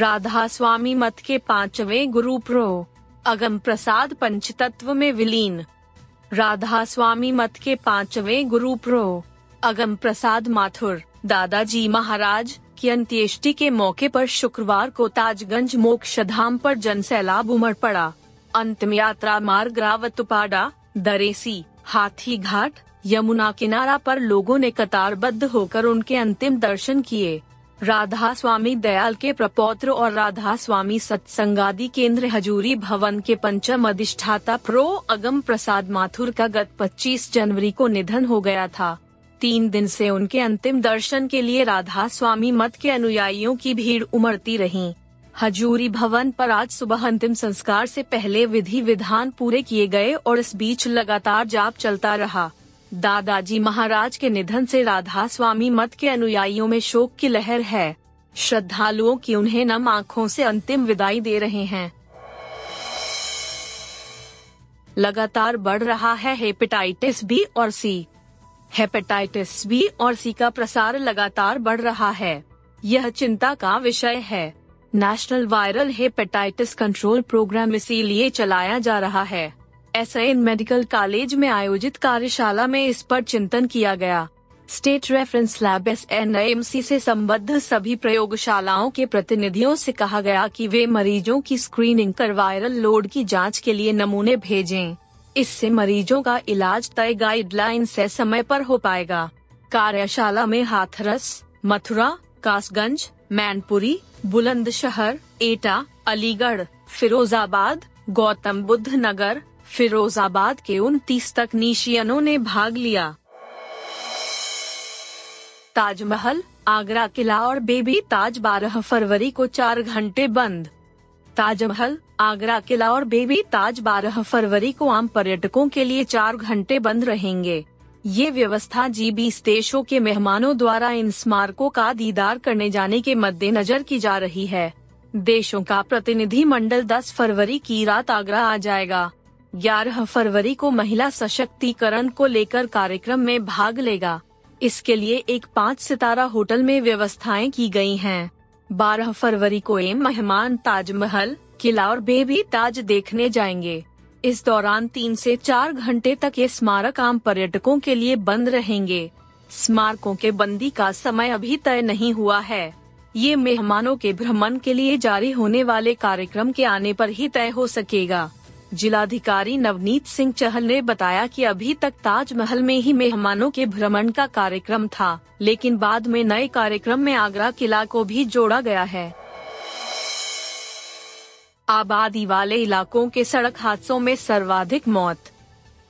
राधा स्वामी मत के पाँचवें गुरु प्रो, अगम प्रसाद पंचतत्व में विलीन। राधा स्वामी मत के पाँचवें गुरु प्रो, अगम प्रसाद माथुर। दादाजी महाराज की अंत्येष्टि के मौके पर शुक्रवार को ताजगंज मोक्ष धाम पर जनसैलाब उमड़ पड़ा। अंतिम यात्रा मार्ग रावतुपाड़ा दरेसी, हाथी घाट, यमुना किनारा पर लोगों ने कतारबद्ध होकर उनके अंतिम दर्शन किए। राधा स्वामी दयाल के प्रपौत्र और राधा स्वामी सत्संगादि केंद्र हजूरी भवन के पंचम अधिष्ठाता प्रो. अगम प्रसाद माथुर का गत 25 जनवरी को निधन हो गया था। तीन दिन से उनके अंतिम दर्शन के लिए राधा स्वामी मत के अनुयायियों की भीड़ उमड़ती रही। हजूरी भवन पर आज सुबह अंतिम संस्कार से पहले विधि विधान पूरे किए गए और इस बीच लगातार जाप चलता रहा। दादाजी महाराज के निधन से राधा स्वामी मत के अनुयायियों में शोक की लहर है। श्रद्धालुओं की उन्हें नम आँखों से अंतिम विदाई दे रहे हैं। लगातार बढ़ रहा है हेपेटाइटिस बी और सी। हेपेटाइटिस बी और सी का प्रसार लगातार बढ़ रहा है। यह चिंता का विषय है। National viral hepatitis control program इसीलिए चलाया जा रहा है। एस मेडिकल कॉलेज में आयोजित कार्यशाला में इस पर चिंतन किया गया state reference lab S N से संबद्ध सभी प्रयोगशालाओं के प्रतिनिधियों से कहा गया कि वे मरीजों की स्क्रीनिंग कर वायरल लोड की जाँच के लिए नमूने भेजें। इससे मरीजों का इलाज तय गाइडलाइन से समय पर हो पाएगा कार्यशाला में हाथरस, मथुरा, कासगंज, मैनपुरी, बुलंदशहर, एटा, अलीगढ़, फिरोजाबाद, गौतम बुद्ध नगर फिरोजाबाद के उनतीस तकनीशियनों ने भाग लिया। ताजमहल, आगरा किला और बेबी ताज 12 फरवरी को चार घंटे बंद। ताजमहल, आगरा किला और बेबी ताज 12 फरवरी को आम पर्यटकों के लिए चार घंटे बंद रहेंगे। ये व्यवस्था जी बीस देशों के मेहमानों द्वारा इन स्मारकों का दीदार करने जाने के मद्देनजर की जा रही है। देशों का प्रतिनिधि मंडल 10 फरवरी की रात आगरा आ जाएगा। 11 फरवरी को महिला सशक्तिकरण को लेकर कार्यक्रम में भाग लेगा। इसके लिए एक पाँच सितारा होटल में व्यवस्थाएँ की गई हैं। 12 फरवरी को एम मेहमान ताजमहल, किला और बेबी ताज देखने जाएँगे। इस दौरान तीन से चार घंटे तक ये स्मारक आम पर्यटकों के लिए बंद रहेंगे। स्मारकों के बंदी का समय अभी तय नहीं हुआ है। ये मेहमानों के भ्रमण के लिए जारी होने वाले कार्यक्रम के आने पर ही तय हो सकेगा। जिलाधिकारी नवनीत सिंह चहल ने बताया कि अभी तक ताजमहल में ही मेहमानों के भ्रमण का कार्यक्रम था, लेकिन बाद में नए कार्यक्रम में आगरा किला को भी जोड़ा गया है। आबादी वाले इलाकों के सड़क हादसों में सर्वाधिक मौत।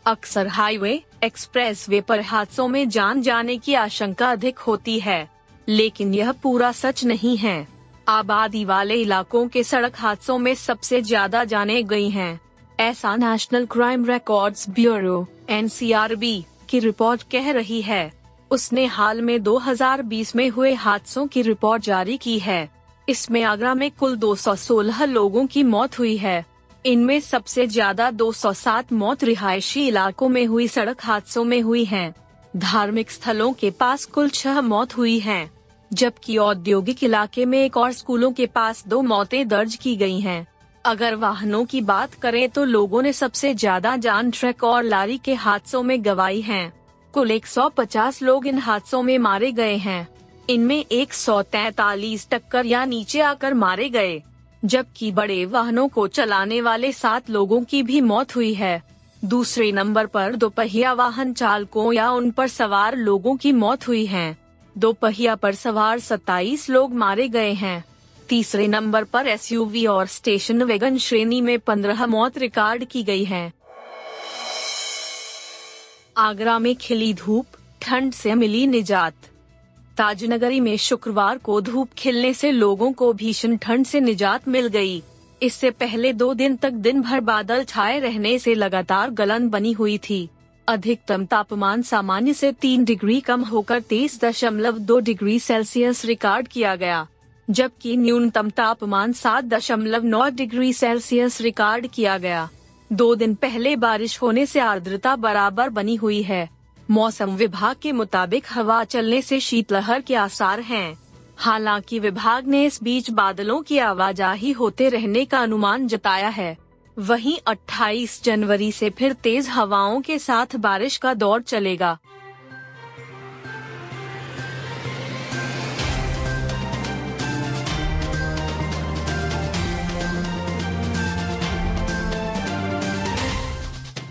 अक्सर हाईवे एक्सप्रेस वे पर हादसों में जान जाने की आशंका अधिक होती है, लेकिन यह पूरा सच नहीं है। आबादी वाले इलाकों के सड़क हादसों में सबसे ज़्यादा जाने गई हैं। ऐसा national crime records bureau N की रिपोर्ट कह रही है उसने हाल में 2020 में हुए हादसों की रिपोर्ट जारी की है इसमें आगरा में कुल 216 लोगों की मौत हुई है इनमें सबसे ज़्यादा 207 मौत रिहायशी इलाकों में हुई सड़क हादसों में हुई हैं। धार्मिक स्थलों के पास कुल छह मौत हुई हैं, जबकि औद्योगिक इलाके में एक और स्कूलों के पास दो मौतें दर्ज की गई हैं। अगर वाहनों की बात करें तो लोगों ने सबसे ज़्यादा जान ट्रक और लारी के हादसों में गवाई हैं। कुल 150 लोग इन हादसों में मारे गए हैं। इनमें 143 टक्कर या नीचे आकर मारे गए, जबकि बड़े वाहनों को चलाने वाले सात लोगों की भी मौत हुई है। दूसरे नंबर पर दोपहिया वाहन चालकों या उन पर सवार लोगों की मौत हुई है। दोपहिया पर सवार 27 लोग मारे गए हैं। तीसरे नंबर पर एसयूवी और स्टेशन वेगन श्रेणी में 15 मौत रिकॉर्ड की गई है। आगरा में खिली धूप, ठंड से मिली निजात। ताजनगरी में शुक्रवार को धूप खिलने से लोगों को भीषण ठंड से निजात मिल गई। इससे पहले दो दिन तक दिन भर बादल छाए रहने से लगातार गलन बनी हुई थी। अधिकतम तापमान सामान्य से तीन डिग्री कम होकर तेईस दशमलव दो डिग्री सेल्सियस रिकॉर्ड किया गया। जबकि न्यूनतम तापमान सात दशमलव नौ डिग्री सेल्सियस रिकॉर्ड किया गया। दो दिन पहले बारिश होने से आर्द्रता बराबर बनी हुई है। मौसम विभाग के मुताबिक हवा चलने से शीतलहर के आसार हैं। हालाँकि विभाग ने इस बीच बादलों की आवाजाही होते रहने का अनुमान जताया है। वहीं 28 जनवरी से फिर तेज हवाओं के साथ बारिश का दौर चलेगा।